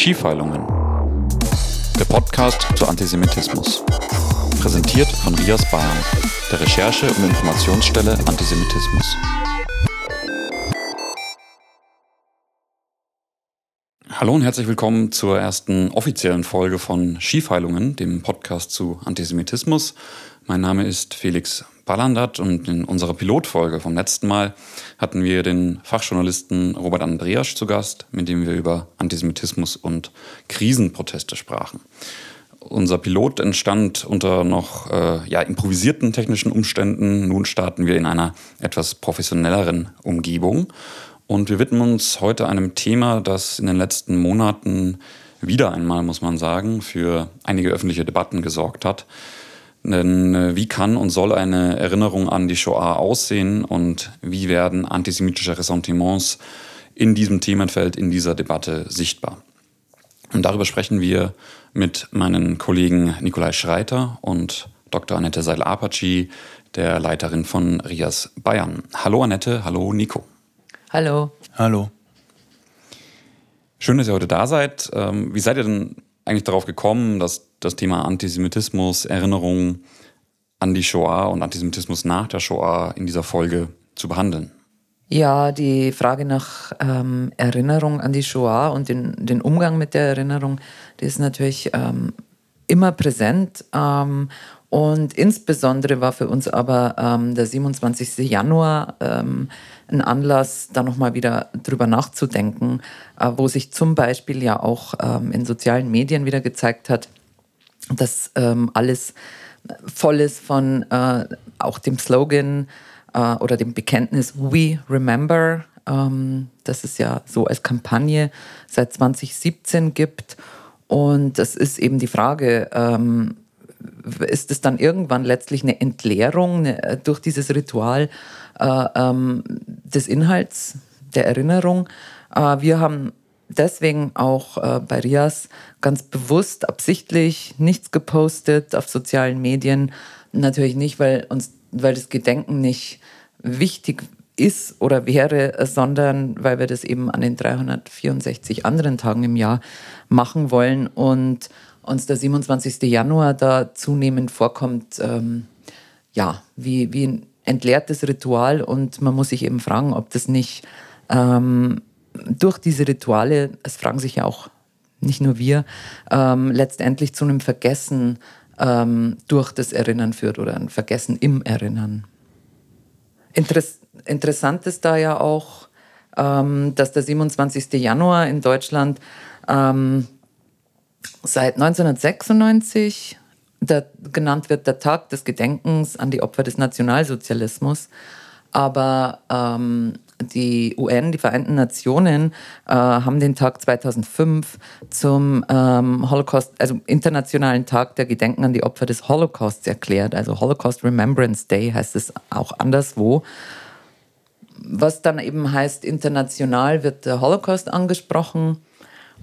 Skifeilungen. Der Podcast zu Antisemitismus. Präsentiert von Rias Bayern, der Recherche- und Informationsstelle Antisemitismus. Hallo und herzlich willkommen zur ersten offiziellen Folge von Skifeilungen, dem Podcast zu Antisemitismus. Mein Name ist Felix Ballandert und in unserer Pilotfolge vom letzten Mal hatten wir den Fachjournalisten Robert Andreas zu Gast, mit dem wir über Antisemitismus und Krisenproteste sprachen. Unser Pilot entstand unter noch äh, ja, improvisierten technischen Umständen. Nun starten wir in einer etwas professionelleren Umgebung. Und wir widmen uns heute einem Thema, das in den letzten Monaten wieder einmal, muss man sagen, für einige öffentliche Debatten gesorgt hat. Denn äh, wie kann und soll eine Erinnerung an die Shoah aussehen und wie werden antisemitische Ressentiments in diesem Themenfeld, in dieser Debatte sichtbar? Und darüber sprechen wir mit meinen Kollegen Nikolai Schreiter und Dr. Annette Seil-Apaci, der Leiterin von RIAS Bayern. Hallo Annette, hallo Nico. Hallo. Hallo. Schön, dass ihr heute da seid. Ähm, wie seid ihr denn eigentlich darauf gekommen, dass das Thema Antisemitismus, Erinnerung an die Shoah und Antisemitismus nach der Shoah in dieser Folge zu behandeln? Ja, die Frage nach ähm, Erinnerung an die Shoah und den, den Umgang mit der Erinnerung, die ist natürlich ähm, immer präsent. Ähm, und insbesondere war für uns aber ähm, der 27. Januar ähm, ein Anlass, da nochmal wieder drüber nachzudenken, äh, wo sich zum Beispiel ja auch ähm, in sozialen Medien wieder gezeigt hat, dass ähm, alles voll ist von äh, auch dem Slogan äh, oder dem Bekenntnis We Remember, ähm, das es ja so als Kampagne seit 2017 gibt. Und das ist eben die Frage, ähm, ist es dann irgendwann letztlich eine Entleerung eine, durch dieses Ritual äh, ähm, des Inhalts, der Erinnerung? Äh, wir haben deswegen auch äh, bei Rias ganz bewusst, absichtlich nichts gepostet auf sozialen Medien. Natürlich nicht, weil uns, weil das Gedenken nicht wichtig ist oder wäre, sondern weil wir das eben an den 364 anderen Tagen im Jahr machen wollen und uns der 27. Januar da zunehmend vorkommt, ähm, ja, wie, wie ein entleertes Ritual und man muss sich eben fragen, ob das nicht ähm, durch diese Rituale, es fragen sich ja auch nicht nur wir, ähm, letztendlich zu einem Vergessen ähm, durch das Erinnern führt oder ein Vergessen im Erinnern. Interess interessant ist da ja auch, ähm, dass der 27. Januar in Deutschland ähm, seit 1996 der, genannt wird der Tag des Gedenkens an die Opfer des Nationalsozialismus. Aber ähm, die UN, die Vereinten Nationen, äh, haben den Tag 2005 zum ähm, Holocaust, also Internationalen Tag der Gedenken an die Opfer des Holocausts erklärt. Also Holocaust Remembrance Day heißt es auch anderswo. Was dann eben heißt, international wird der Holocaust angesprochen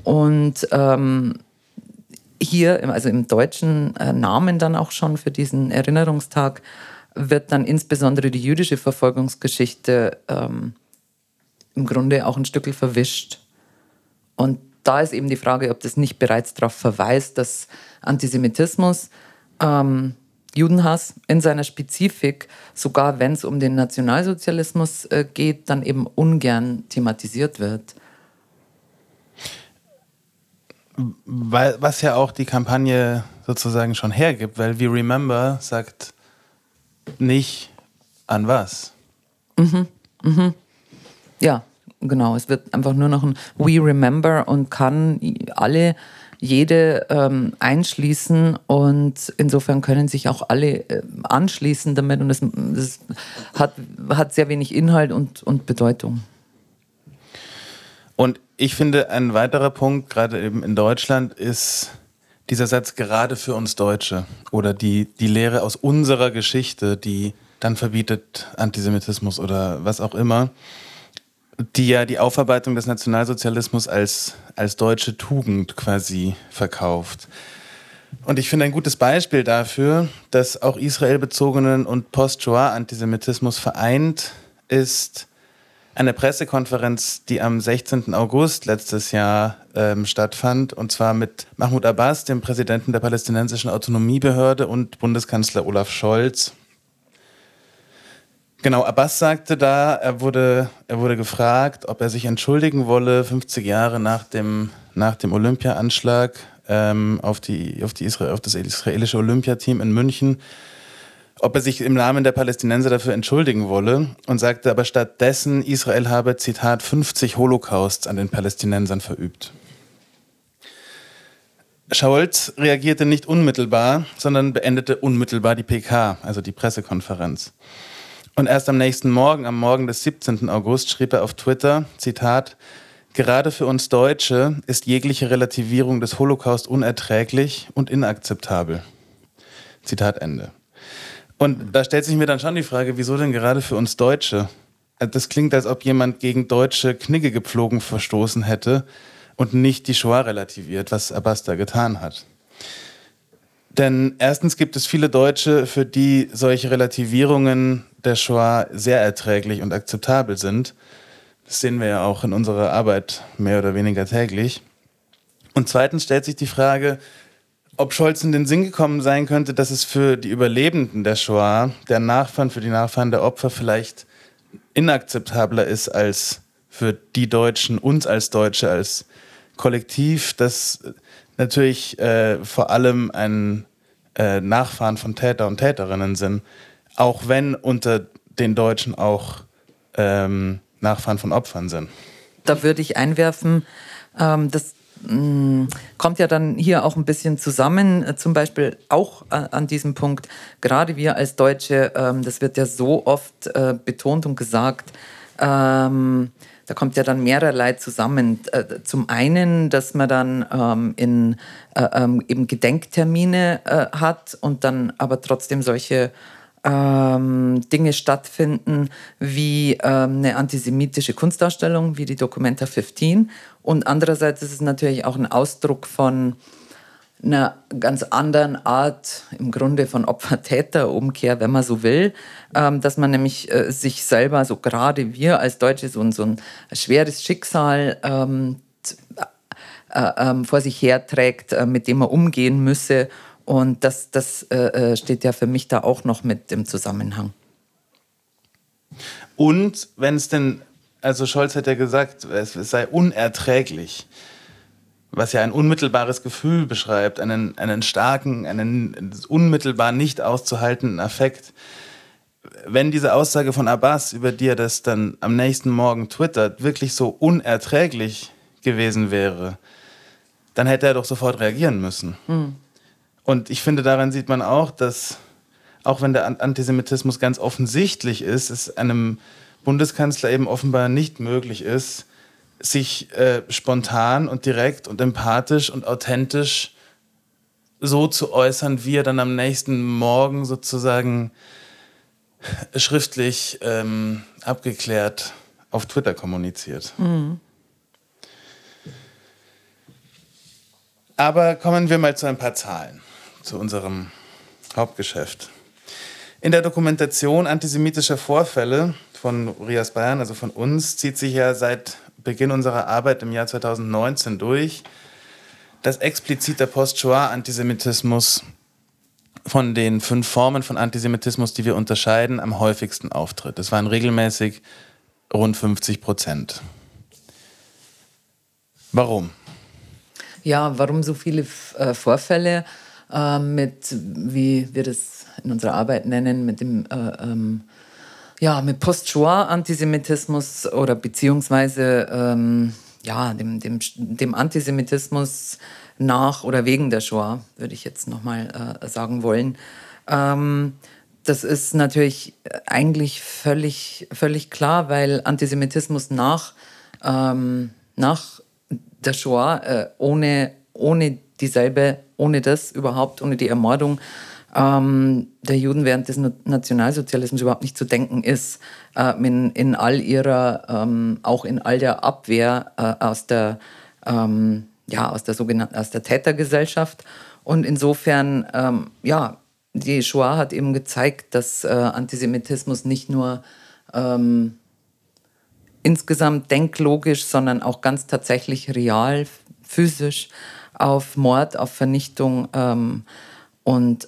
und ähm, hier, also im deutschen äh, Namen dann auch schon für diesen Erinnerungstag, wird dann insbesondere die jüdische Verfolgungsgeschichte ähm, im Grunde auch ein Stück verwischt. Und da ist eben die Frage, ob das nicht bereits darauf verweist, dass Antisemitismus, ähm, Judenhass in seiner Spezifik, sogar wenn es um den Nationalsozialismus äh, geht, dann eben ungern thematisiert wird. Weil, was ja auch die Kampagne sozusagen schon hergibt, weil We Remember sagt nicht an was. Mhm. Mhm. Ja, genau. Es wird einfach nur noch ein We Remember und kann alle, jede ähm, einschließen und insofern können sich auch alle äh, anschließen damit und es, hat, hat sehr wenig Inhalt und, und Bedeutung. Ich finde, ein weiterer Punkt, gerade eben in Deutschland, ist dieser Satz gerade für uns Deutsche oder die, die Lehre aus unserer Geschichte, die dann verbietet Antisemitismus oder was auch immer die ja die Aufarbeitung des Nationalsozialismus als, als deutsche Tugend quasi verkauft. Und ich finde ein gutes Beispiel dafür, dass auch israelbezogenen und Post-Shoah-Antisemitismus vereint ist, eine Pressekonferenz, die am 16. August letztes Jahr ähm, stattfand, und zwar mit Mahmoud Abbas, dem Präsidenten der palästinensischen Autonomiebehörde, und Bundeskanzler Olaf Scholz. Genau, Abbas sagte da, er wurde, er wurde gefragt, ob er sich entschuldigen wolle, 50 Jahre nach dem, nach dem Olympia-Anschlag ähm, auf, die, auf, die auf das israelische Olympiateam in München ob er sich im Namen der Palästinenser dafür entschuldigen wolle und sagte aber stattdessen, Israel habe, Zitat, 50 Holocausts an den Palästinensern verübt. Scholz reagierte nicht unmittelbar, sondern beendete unmittelbar die PK, also die Pressekonferenz. Und erst am nächsten Morgen, am Morgen des 17. August, schrieb er auf Twitter, Zitat, Gerade für uns Deutsche ist jegliche Relativierung des Holocaust unerträglich und inakzeptabel. Zitat Ende. Und da stellt sich mir dann schon die Frage, wieso denn gerade für uns Deutsche? Das klingt, als ob jemand gegen deutsche Knigge gepflogen verstoßen hätte und nicht die Shoah relativiert, was Abbas da getan hat. Denn erstens gibt es viele Deutsche, für die solche Relativierungen der Shoah sehr erträglich und akzeptabel sind. Das sehen wir ja auch in unserer Arbeit mehr oder weniger täglich. Und zweitens stellt sich die Frage, ob Scholz in den Sinn gekommen sein könnte, dass es für die Überlebenden der Shoah, der Nachfahren, für die Nachfahren der Opfer vielleicht inakzeptabler ist als für die Deutschen, uns als Deutsche, als Kollektiv, das natürlich äh, vor allem ein äh, Nachfahren von Täter und Täterinnen sind, auch wenn unter den Deutschen auch ähm, Nachfahren von Opfern sind. Da würde ich einwerfen, ähm, dass kommt ja dann hier auch ein bisschen zusammen, äh, zum Beispiel auch äh, an diesem Punkt, gerade wir als Deutsche, ähm, das wird ja so oft äh, betont und gesagt, ähm, da kommt ja dann mehrerlei zusammen. Zum einen, dass man dann ähm, in eben Gedenktermine hat und dann aber trotzdem solche ähm, Dinge stattfinden wie ähm, eine antisemitische Kunstausstellung wie die Documenta 15 und andererseits ist es natürlich auch ein Ausdruck von einer ganz anderen Art im Grunde von Opfer-Täter-Umkehr, wenn man so will, ähm, dass man nämlich äh, sich selber, so gerade wir als Deutsche, so, so ein schweres Schicksal ähm, äh, ähm, vor sich herträgt, äh, mit dem man umgehen müsse und das, das äh, äh, steht ja für mich da auch noch mit im Zusammenhang. Und wenn es denn, also Scholz hat ja gesagt, es, sei unerträglich, was ja ein unmittelbares Gefühl beschreibt, einen, einen starken, einen unmittelbar nicht auszuhaltenden Affekt. Wenn diese Aussage von Abbas, über die er das dann am nächsten Morgen twittert, wirklich so unerträglich gewesen wäre, dann hätte er doch sofort reagieren müssen. Mhm. Und ich finde, daran sieht man auch, dass auch wenn der Antisemitismus ganz offensichtlich ist, es einem Bundeskanzler eben offenbar nicht möglich ist, sich äh, spontan und direkt und empathisch und authentisch so zu äußern, wie er dann am nächsten Morgen sozusagen schriftlich ähm, abgeklärt auf Twitter kommuniziert. Mhm. Aber kommen wir mal zu ein paar Zahlen zu unserem Hauptgeschäft. In der Dokumentation antisemitischer Vorfälle von Rias Bayern, also von uns, zieht sich ja seit Beginn unserer Arbeit im Jahr 2019 durch, dass expliziter Post-Shoah-Antisemitismus von den fünf Formen von Antisemitismus, die wir unterscheiden, am häufigsten auftritt. Das waren regelmäßig rund 50 Prozent. Warum? Ja, warum so viele äh, Vorfälle? Äh, mit, wie wir das in unserer Arbeit nennen, mit dem äh, ähm, ja, mit Post-Shoah-Antisemitismus oder beziehungsweise ähm, ja, dem, dem, dem Antisemitismus nach oder wegen der Shoah, würde ich jetzt nochmal äh, sagen wollen. Ähm, das ist natürlich eigentlich völlig, völlig klar, weil Antisemitismus nach, ähm, nach der Shoah äh, ohne, ohne dieselbe, ohne das überhaupt, ohne die Ermordung ähm, der Juden während des Nationalsozialismus überhaupt nicht zu denken ist, äh, in, in, all ihrer, ähm, auch in all der Abwehr äh, aus der, ähm, ja, aus der sogenannten, aus der Tätergesellschaft. Und insofern, ähm, ja, die Shoah hat eben gezeigt, dass äh, Antisemitismus nicht nur ähm, insgesamt denklogisch, sondern auch ganz tatsächlich real, physisch auf Mord, auf Vernichtung ähm, und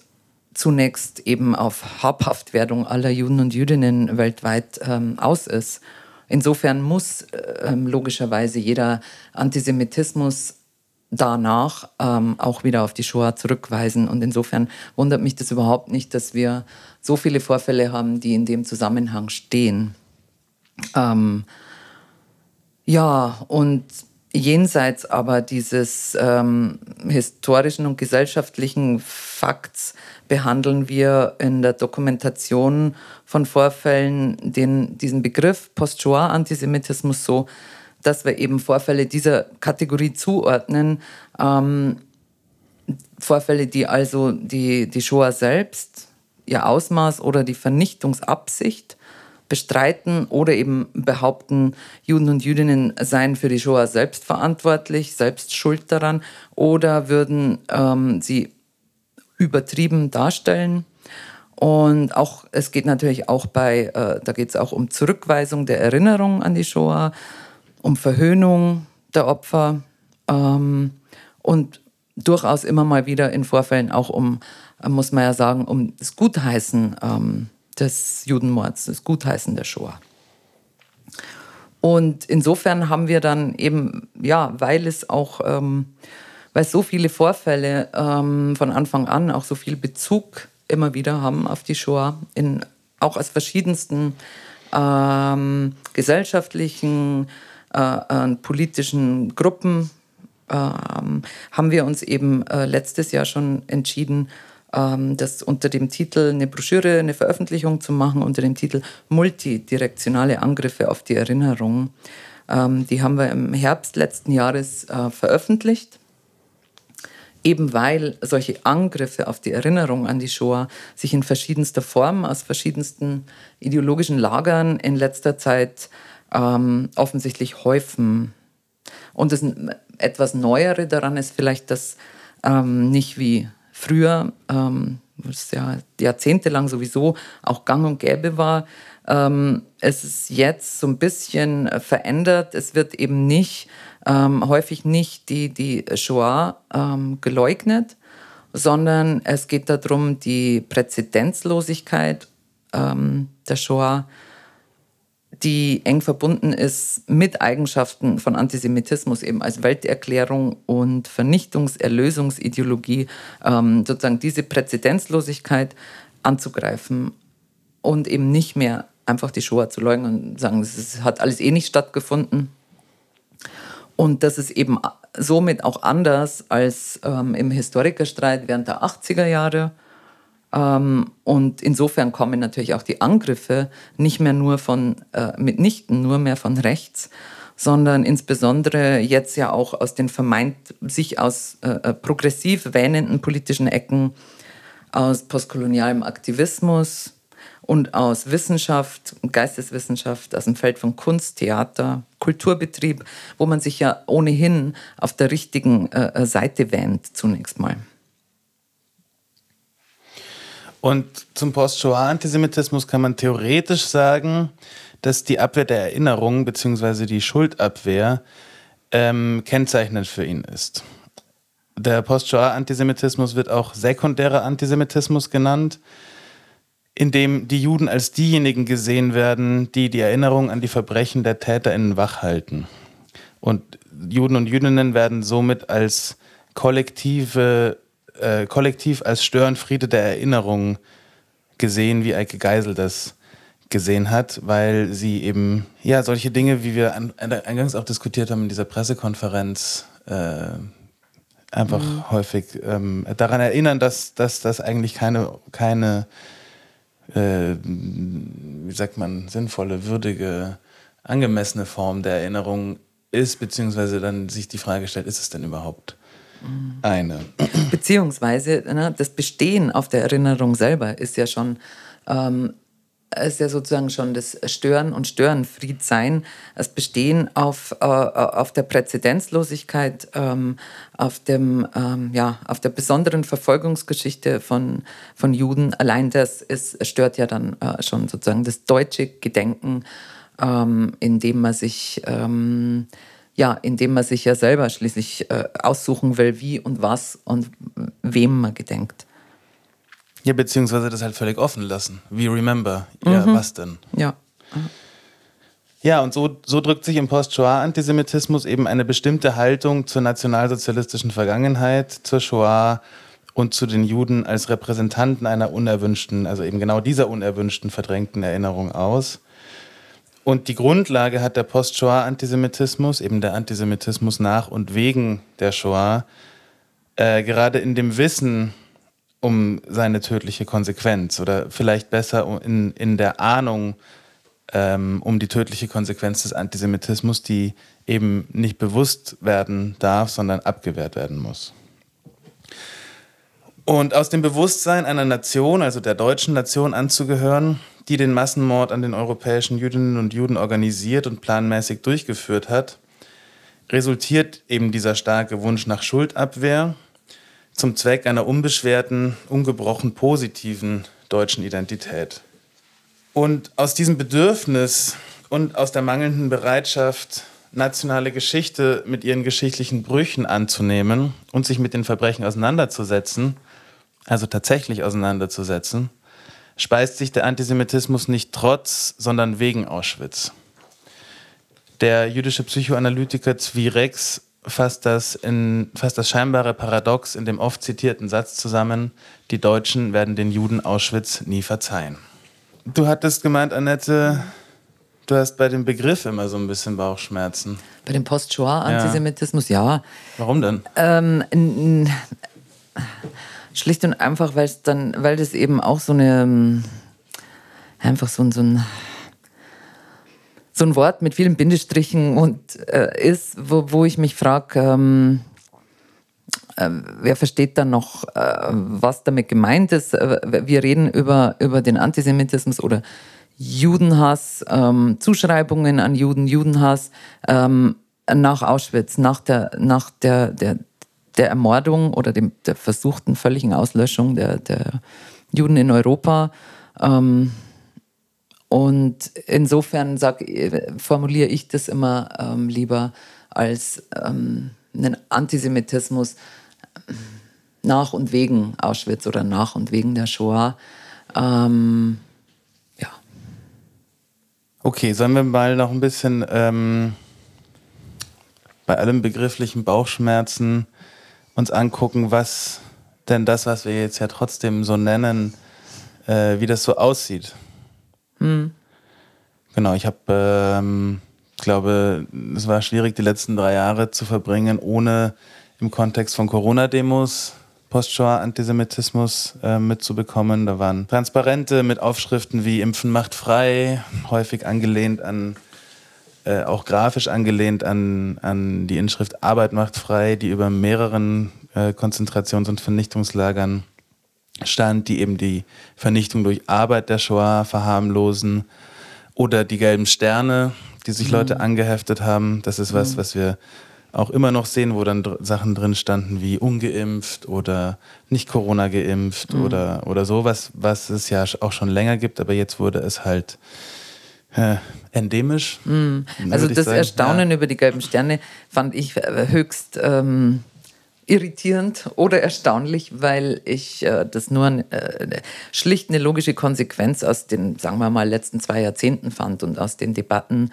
zunächst eben auf Habhaftwerdung aller Juden und Jüdinnen weltweit ähm, aus ist. Insofern muss ähm, logischerweise jeder Antisemitismus danach ähm, auch wieder auf die Shoah zurückweisen. Und insofern wundert mich das überhaupt nicht, dass wir so viele Vorfälle haben, die in dem Zusammenhang stehen. Ähm, ja, und jenseits aber dieses ähm, historischen und gesellschaftlichen Fakts behandeln wir in der Dokumentation von Vorfällen den, diesen Begriff Post-Shoah-Antisemitismus so, dass wir eben Vorfälle dieser Kategorie zuordnen. Ähm, Vorfälle, die also die, die Shoah selbst, ihr Ausmaß oder die Vernichtungsabsicht bestreiten oder eben behaupten, Juden und Jüdinnen seien für die Shoah selbst verantwortlich, selbst schuld daran oder würden ähm, sie übertrieben darstellen. Und auch, es geht natürlich auch bei, äh, da geht es auch um Zurückweisung der Erinnerung an die Shoah, um Verhöhnung der Opfer ähm, und durchaus immer mal wieder in Vorfällen auch um, muss man ja sagen, um das Gutheißen ähm, des Judenmords, das Gutheißen der Shoah. Und insofern haben wir dann eben, ja, weil es auch, ähm, weil so viele Vorfälle ähm, von Anfang an auch so viel Bezug immer wieder haben auf die Shoah, in, auch aus verschiedensten ähm, gesellschaftlichen, äh, politischen Gruppen, ähm, haben wir uns eben äh, letztes Jahr schon entschieden, das unter dem Titel eine Broschüre, eine Veröffentlichung zu machen, unter dem Titel Multidirektionale Angriffe auf die Erinnerung. Ähm, die haben wir im Herbst letzten Jahres äh, veröffentlicht. Eben weil solche Angriffe auf die Erinnerung an die Shoah sich in verschiedenster Form aus verschiedensten ideologischen Lagern in letzter Zeit ähm, offensichtlich häufen. Und das etwas Neuere daran ist vielleicht, dass ähm, nicht wie früher, ähm, was ja jahrzehntelang sowieso auch gang und gäbe war, ähm, es ist jetzt so ein bisschen äh, verändert. Es wird eben nicht, ähm, häufig nicht die, die Shoah ähm, geleugnet, sondern es geht darum, die Präzedenzlosigkeit ähm, der Shoah die eng verbunden ist mit Eigenschaften von Antisemitismus eben als Welterklärung und Vernichtungserlösungsideologie, ähm, sozusagen diese Präzedenzlosigkeit anzugreifen und eben nicht mehr einfach die Shoah zu leugnen und sagen, es hat alles eh nicht stattgefunden. Und das ist eben somit auch anders als ähm, im Historikerstreit während der 80er Jahre und insofern kommen natürlich auch die Angriffe nicht mehr nur von, äh, mitnichten nur mehr von rechts, sondern insbesondere jetzt ja auch aus den vermeint sich aus äh, äh progressiv wähnenden politischen Ecken, aus postkolonialem Aktivismus und aus Wissenschaft Geisteswissenschaft, aus dem Feld von Kunst, Theater, Kulturbetrieb, wo man sich ja ohnehin auf der richtigen äh, äh Seite wähnt zunächst mal. Und zum Post-Shoah-Antisemitismus kann man theoretisch sagen, dass die Abwehr der Erinnerung bzw. die Schuldabwehr ähm, kennzeichnend für ihn ist. Der Post-Shoah-Antisemitismus wird auch sekundärer Antisemitismus genannt, in dem die Juden als diejenigen gesehen werden, die die Erinnerung an die Verbrechen der TäterInnen wachhalten. Und Juden und Jüdinnen werden somit als kollektive äh, kollektiv als Störenfriede der Erinnerung gesehen, wie Eike Geisel das gesehen hat, weil sie eben, ja, solche Dinge, wie wir an, eingangs auch diskutiert haben in dieser Pressekonferenz, äh, einfach mhm. häufig ähm, daran erinnern, dass, dass das eigentlich keine, keine äh, wie sagt man, sinnvolle, würdige, angemessene Form der Erinnerung ist, beziehungsweise dann sich die Frage stellt, ist es denn überhaupt eine. Beziehungsweise ne, das Bestehen auf der Erinnerung selber ist ja schon ähm, ist ja sozusagen schon das Stören und Störenfriedsein, das Bestehen auf, äh, auf der Präzedenzlosigkeit, ähm, auf, dem, ähm, ja, auf der besonderen Verfolgungsgeschichte von, von Juden. Allein das ist, stört ja dann äh, schon sozusagen das deutsche Gedenken ähm, indem man sich ähm, ja, indem man sich ja selber schließlich äh, aussuchen will, wie und was und wem man gedenkt. Ja, beziehungsweise das halt völlig offen lassen. Wie remember. Ja, mhm. was denn? Ja. Ja, und so, so drückt sich im Post-Shoah-Antisemitismus eben eine bestimmte Haltung zur nationalsozialistischen Vergangenheit, zur Shoah und zu den Juden als Repräsentanten einer unerwünschten, also eben genau dieser unerwünschten, verdrängten Erinnerung aus. Und die Grundlage hat der Post-Shoah-Antisemitismus, eben der Antisemitismus nach und wegen der Shoah, äh, gerade in dem Wissen um seine tödliche Konsequenz oder vielleicht besser in, in der Ahnung ähm, um die tödliche Konsequenz des Antisemitismus, die eben nicht bewusst werden darf, sondern abgewehrt werden muss. Und aus dem Bewusstsein einer Nation, also der deutschen Nation anzugehören, die den Massenmord an den europäischen Jüdinnen und Juden organisiert und planmäßig durchgeführt hat, resultiert eben dieser starke Wunsch nach Schuldabwehr zum Zweck einer unbeschwerten, ungebrochen positiven deutschen Identität. Und aus diesem Bedürfnis und aus der mangelnden Bereitschaft, nationale Geschichte mit ihren geschichtlichen Brüchen anzunehmen und sich mit den Verbrechen auseinanderzusetzen, also tatsächlich auseinanderzusetzen, speist sich der Antisemitismus nicht trotz, sondern wegen Auschwitz. Der jüdische Psychoanalytiker Zvi Rex fasst das, in, fasst das scheinbare Paradox in dem oft zitierten Satz zusammen, die Deutschen werden den Juden Auschwitz nie verzeihen. Du hattest gemeint, Annette, du hast bei dem Begriff immer so ein bisschen Bauchschmerzen. Bei dem Post-Shoah-Antisemitismus, ja. ja. Warum denn? Ähm, Schlicht und einfach, weil es dann, weil das eben auch so eine, ähm, einfach so, so ein, so ein Wort mit vielen Bindestrichen und äh, ist, wo, wo ich mich frage, ähm, äh, wer versteht dann noch, äh, was damit gemeint ist? Äh, wir reden über, über den Antisemitismus oder Judenhass, ähm, Zuschreibungen an Juden, Judenhass ähm, nach Auschwitz, nach der, nach der, der, der Ermordung oder dem, der versuchten völligen Auslöschung der, der Juden in Europa. Ähm, und insofern formuliere ich das immer ähm, lieber als ähm, einen Antisemitismus nach und wegen Auschwitz oder nach und wegen der Shoah. Ähm, ja. Okay, sollen wir mal noch ein bisschen ähm, bei allem begrifflichen Bauchschmerzen uns angucken, was denn das, was wir jetzt ja trotzdem so nennen, äh, wie das so aussieht. Hm. Genau, ich habe, ähm, glaube, es war schwierig, die letzten drei Jahre zu verbringen, ohne im Kontext von Corona-Demos Post-Shoah-Antisemitismus äh, mitzubekommen. Da waren Transparente mit Aufschriften wie Impfen macht frei, häufig angelehnt an äh, auch grafisch angelehnt an, an die Inschrift Arbeit macht frei, die über mehreren äh, Konzentrations- und Vernichtungslagern stand, die eben die Vernichtung durch Arbeit der Shoah verharmlosen. Oder die gelben Sterne, die sich mhm. Leute angeheftet haben. Das ist was, mhm. was wir auch immer noch sehen, wo dann dr Sachen drin standen wie ungeimpft oder nicht Corona geimpft mhm. oder, oder sowas, was es ja auch schon länger gibt, aber jetzt wurde es halt äh, endemisch. Mm. Also das sagen. Erstaunen ja. über die gelben Sterne fand ich äh, höchst ähm, irritierend oder erstaunlich, weil ich äh, das nur äh, schlicht eine logische Konsequenz aus den, sagen wir mal, letzten zwei Jahrzehnten fand und aus den Debatten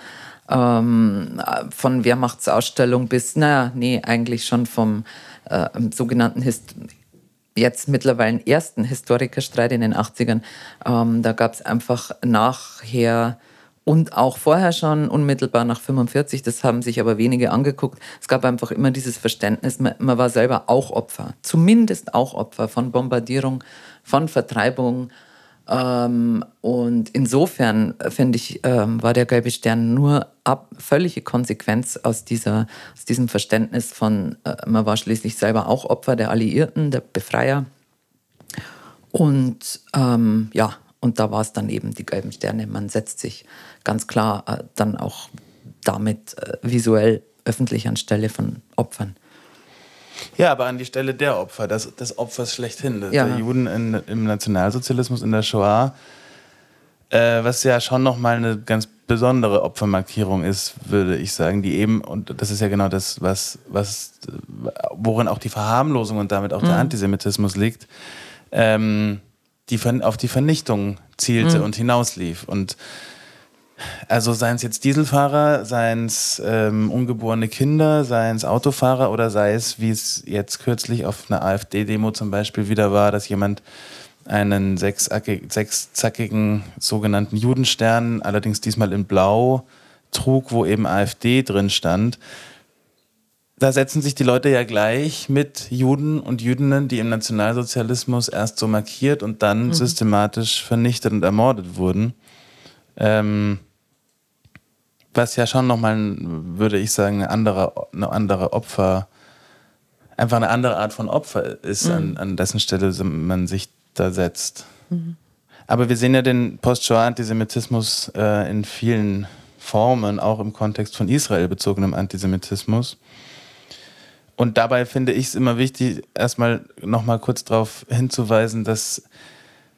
ähm, von Wehrmachtsausstellung bis, naja, nee, eigentlich schon vom äh, sogenannten Hist jetzt mittlerweile ersten Historikerstreit in den 80ern. Ähm, da gab es einfach nachher und auch vorher schon, unmittelbar nach 45, das haben sich aber wenige angeguckt. Es gab einfach immer dieses Verständnis, man, man war selber auch Opfer, zumindest auch Opfer von Bombardierung, von Vertreibung. Ähm, und insofern, äh, finde ich, ähm, war der gelbe Stern nur ab, völlige Konsequenz aus, dieser, aus diesem Verständnis von, äh, man war schließlich selber auch Opfer der Alliierten, der Befreier. Und ähm, ja, und da war es dann eben die gelben Sterne. Man setzt sich ganz klar äh, dann auch damit äh, visuell öffentlich anstelle von Opfern. Ja, aber an die Stelle der Opfer, des, des Opfers schlechthin, ja. der Juden in, im Nationalsozialismus, in der Shoah, äh, was ja schon nochmal eine ganz besondere Opfermarkierung ist, würde ich sagen, die eben, und das ist ja genau das, was, was worin auch die Verharmlosung und damit auch mhm. der Antisemitismus liegt, ähm, die auf die Vernichtung zielte mhm. und hinauslief. Und also seien es jetzt Dieselfahrer, seien es ähm, ungeborene Kinder, seien es Autofahrer oder sei es, wie es jetzt kürzlich auf einer AfD-Demo zum Beispiel wieder war, dass jemand einen sechszackigen sogenannten Judenstern, allerdings diesmal in Blau, trug, wo eben AfD drin stand. Da setzen sich die Leute ja gleich mit Juden und Jüdinnen, die im Nationalsozialismus erst so markiert und dann mhm. systematisch vernichtet und ermordet wurden. Ähm, was ja schon nochmal, würde ich sagen, eine andere, eine andere Opfer, einfach eine andere Art von Opfer ist, mhm. an, an, dessen Stelle man sich da setzt. Mhm. Aber wir sehen ja den Post-Shoah-Antisemitismus äh, in vielen Formen, auch im Kontext von Israel bezogenem Antisemitismus. Und dabei finde ich es immer wichtig, erstmal nochmal kurz darauf hinzuweisen, dass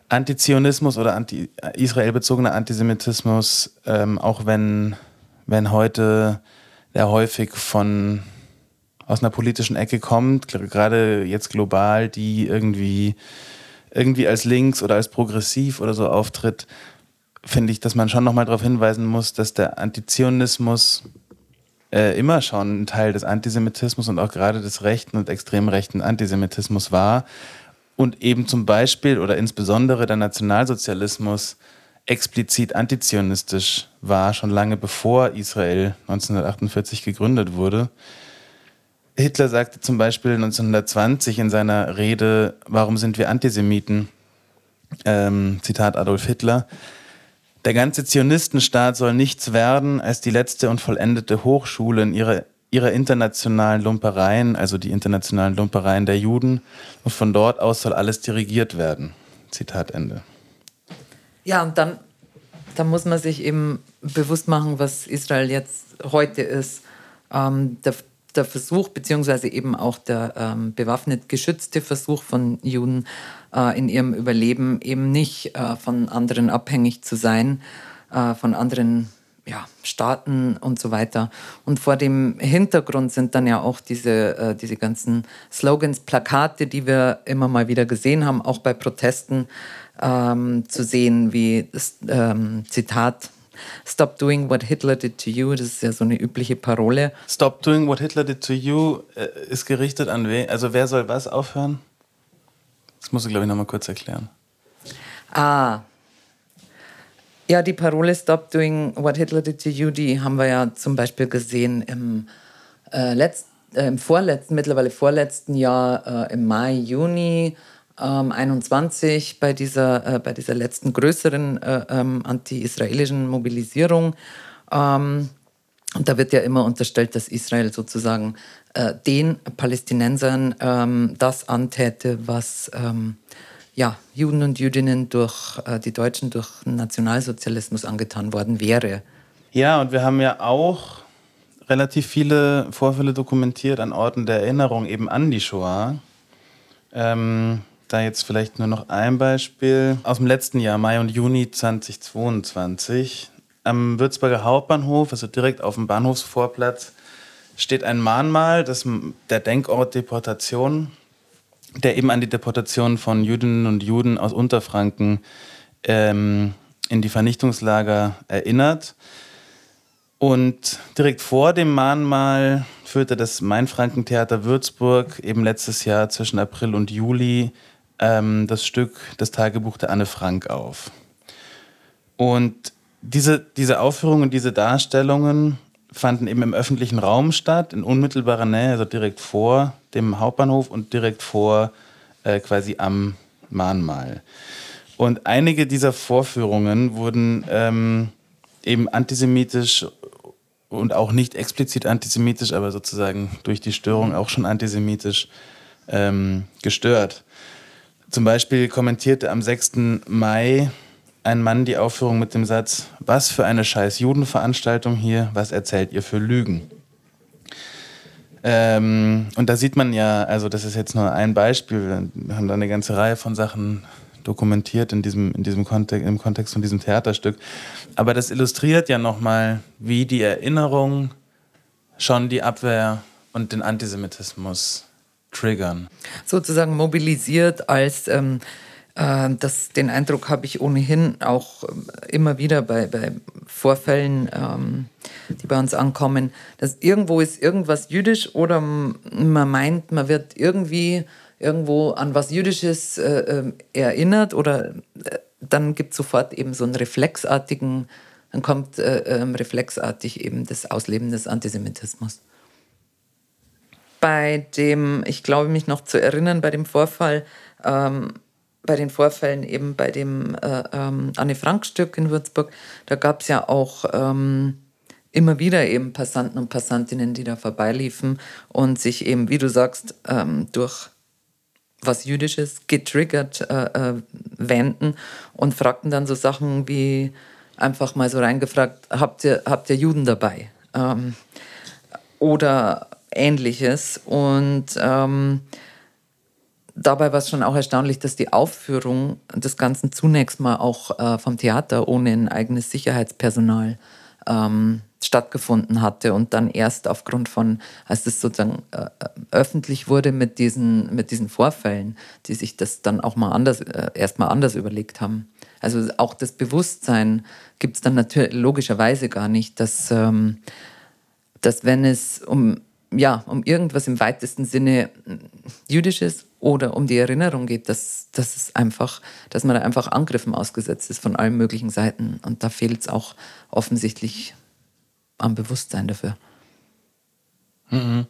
Antizionismus oder anti Israel bezogener Antisemitismus, ähm, auch wenn wenn heute der häufig von aus einer politischen Ecke kommt, gerade jetzt global, die irgendwie, irgendwie als links oder als progressiv oder so auftritt, finde ich, dass man schon nochmal darauf hinweisen muss, dass der Antizionismus äh, immer schon ein Teil des Antisemitismus und auch gerade des rechten und extrem rechten Antisemitismus war und eben zum Beispiel oder insbesondere der Nationalsozialismus explizit antizionistisch war, schon lange bevor Israel 1948 gegründet wurde. Hitler sagte zum Beispiel 1920 in seiner Rede, warum sind wir Antisemiten? Ähm, Zitat Adolf Hitler. Der ganze Zionistenstaat soll nichts werden als die letzte und vollendete Hochschule in ihrer, ihrer internationalen Lumpereien, also die internationalen Lumpereien der Juden. Und von dort aus soll alles dirigiert werden. Zitat Ende. Ja, und dann, dann muss man sich eben bewusst machen, was Israel jetzt heute ist. Ähm, der, der Versuch, beziehungsweise eben auch der ähm, bewaffnet geschützte Versuch von Juden äh, in ihrem Überleben eben nicht äh, von anderen abhängig zu sein, äh, von anderen ja, Staaten und so weiter. Und vor dem Hintergrund sind dann ja auch diese, äh, diese ganzen Slogans, Plakate, die wir immer mal wieder gesehen haben, auch bei Protesten ähm, zu sehen, wie das ähm, Zitat Stop doing what Hitler did to you, das ist ja so eine übliche Parole. Stop doing what Hitler did to you äh, ist gerichtet an wen? Also wer soll was aufhören? Das muss ich, glaube ich, nochmal kurz erklären. Ah. Ja, die Parole Stop doing what Hitler did to you, die haben wir ja zum Beispiel gesehen im, äh, letzt, äh, im vorletzten, mittlerweile vorletzten Jahr, äh, im Mai, Juni ähm, 21 bei dieser, äh, bei dieser letzten größeren äh, ähm, anti-israelischen Mobilisierung. Ähm, und da wird ja immer unterstellt, dass Israel sozusagen äh, den Palästinensern ähm, das antäte, was ähm, ja, Juden und Jüdinnen durch äh, die Deutschen durch Nationalsozialismus angetan worden wäre. Ja, und wir haben ja auch relativ viele Vorfälle dokumentiert an Orten der Erinnerung eben an die Shoah. Ähm, da jetzt vielleicht nur noch ein Beispiel aus dem letzten Jahr, Mai und Juni 2022. Am Würzburger Hauptbahnhof, also direkt auf dem Bahnhofsvorplatz, steht ein Mahnmal, das der Denkort Deportation, der eben an die Deportation von Jüdinnen und Juden aus Unterfranken ähm, in die Vernichtungslager erinnert. Und direkt vor dem Mahnmal führte das Mainfrankentheater Würzburg eben letztes Jahr zwischen April und Juli ähm, das Stück Das Tagebuch der Anne Frank auf. Und diese, diese Aufführungen, diese Darstellungen fanden eben im öffentlichen Raum statt, in unmittelbarer Nähe, also direkt vor dem Hauptbahnhof und direkt vor äh, quasi am Mahnmal. Und einige dieser Vorführungen wurden ähm, eben antisemitisch und auch nicht explizit antisemitisch, aber sozusagen durch die Störung auch schon antisemitisch ähm, gestört. Zum Beispiel kommentierte am 6. Mai ein Mann die Aufführung mit dem Satz, was für eine scheiß Judenveranstaltung hier, was erzählt ihr für Lügen? Ähm, und da sieht man ja, also das ist jetzt nur ein Beispiel, wir haben da eine ganze Reihe von Sachen dokumentiert in diesem, in diesem Kontext, im Kontext von diesem Theaterstück. Aber das illustriert ja nochmal, wie die Erinnerung schon die Abwehr und den Antisemitismus triggern. Sozusagen mobilisiert als ähm, äh, das, den Eindruck habe ich ohnehin auch äh, immer wieder bei, bei Vorfällen, ähm, die bei uns ankommen, dass irgendwo ist irgendwas jüdisch oder man meint, man wird irgendwie irgendwo an was Jüdisches äh, äh erinnert oder äh, dann gibt es sofort eben so einen reflexartigen, dann kommt äh, ähm, reflexartig eben das Ausleben des Antisemitismus. Bei dem, ich glaube mich noch zu erinnern, bei dem Vorfall, ähm, bei den Vorfällen eben bei dem äh, ähm, Anne-Frank-Stück in Würzburg, da gab es ja auch ähm, immer wieder eben Passanten und Passantinnen, die da vorbeiliefen und sich eben, wie du sagst, ähm, durch was Jüdisches getriggert äh, äh, wenden und fragten dann so Sachen wie einfach mal so reingefragt, habt ihr, habt ihr Juden dabei? Ähm, oder ähnliches. Und ähm, dabei war es schon auch erstaunlich, dass die Aufführung des Ganzen zunächst mal auch äh, vom Theater ohne ein eigenes Sicherheitspersonal ähm, stattgefunden hatte und dann erst aufgrund von, als es sozusagen äh, öffentlich wurde mit diesen, mit diesen Vorfällen, die sich das dann auch mal anders, äh, erst mal anders überlegt haben. Also auch das Bewusstsein gibt es dann natürlich logischerweise gar nicht, dass, ähm, dass wenn es um ja, um irgendwas im weitesten Sinne Jüdisches oder um die Erinnerung geht, dass, dass es einfach, dass man da einfach Angriffen ausgesetzt ist von allen möglichen Seiten. Und da fehlt es auch offensichtlich am Bewusstsein dafür. Mhm.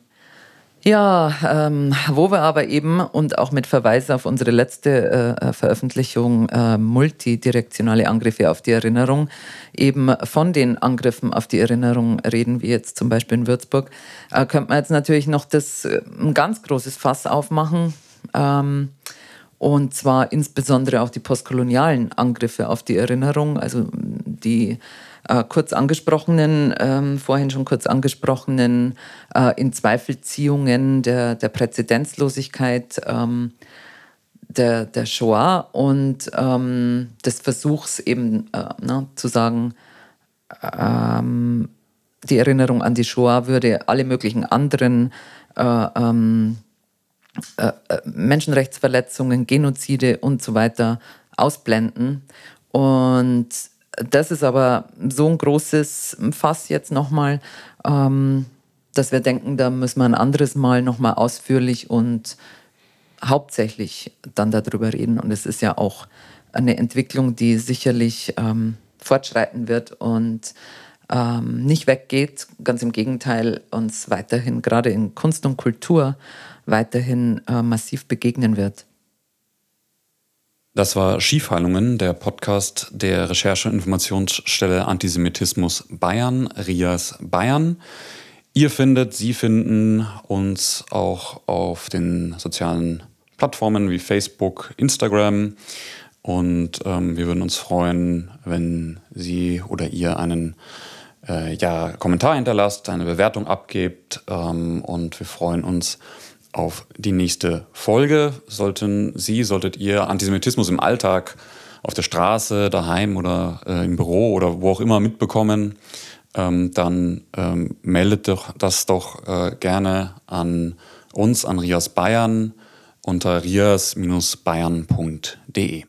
Ja, ähm, wo wir aber eben und auch mit Verweis auf unsere letzte äh, Veröffentlichung äh, multidirektionale Angriffe auf die Erinnerung eben von den Angriffen auf die Erinnerung reden, wie jetzt zum Beispiel in Würzburg, äh, könnte man jetzt natürlich noch das äh, ein ganz großes Fass aufmachen. Ähm, und zwar insbesondere auch die postkolonialen Angriffe auf die Erinnerung, also die äh, kurz angesprochenen, ähm, vorhin schon kurz angesprochenen äh, Inzweifelziehungen der, der Präzedenzlosigkeit ähm, der, der Shoah und ähm, des Versuchs eben äh, ne, zu sagen, ähm, die Erinnerung an die Shoah würde alle möglichen anderen äh, ähm, äh, äh, Menschenrechtsverletzungen, Genozide und so weiter ausblenden. Und das ist aber so ein großes Fass jetzt nochmal, ähm, dass wir denken, da müssen wir ein anderes Mal nochmal ausführlich und hauptsächlich dann darüber reden. Und es ist ja auch eine Entwicklung, die sicherlich ähm, fortschreiten wird und ähm, nicht weggeht. Ganz im Gegenteil, uns weiterhin, gerade in Kunst und Kultur, weiterhin äh, massiv begegnen wird. Das war Schiefheilungen, der Podcast der Recherche- und Informationsstelle Antisemitismus Bayern, RIAS Bayern. Ihr findet, Sie finden uns auch auf den sozialen Plattformen wie Facebook, Instagram. Und ähm, wir würden uns freuen, wenn Sie oder ihr einen äh, ja, Kommentar hinterlasst, eine Bewertung abgebt. Ähm, und wir freuen uns, auf die nächste Folge. Sollten Sie, solltet ihr Antisemitismus im Alltag auf der Straße, daheim oder äh, im Büro oder wo auch immer mitbekommen, ähm, dann ähm, meldet doch das doch äh, gerne an uns, an Rias Bayern unter rias-bayern.de.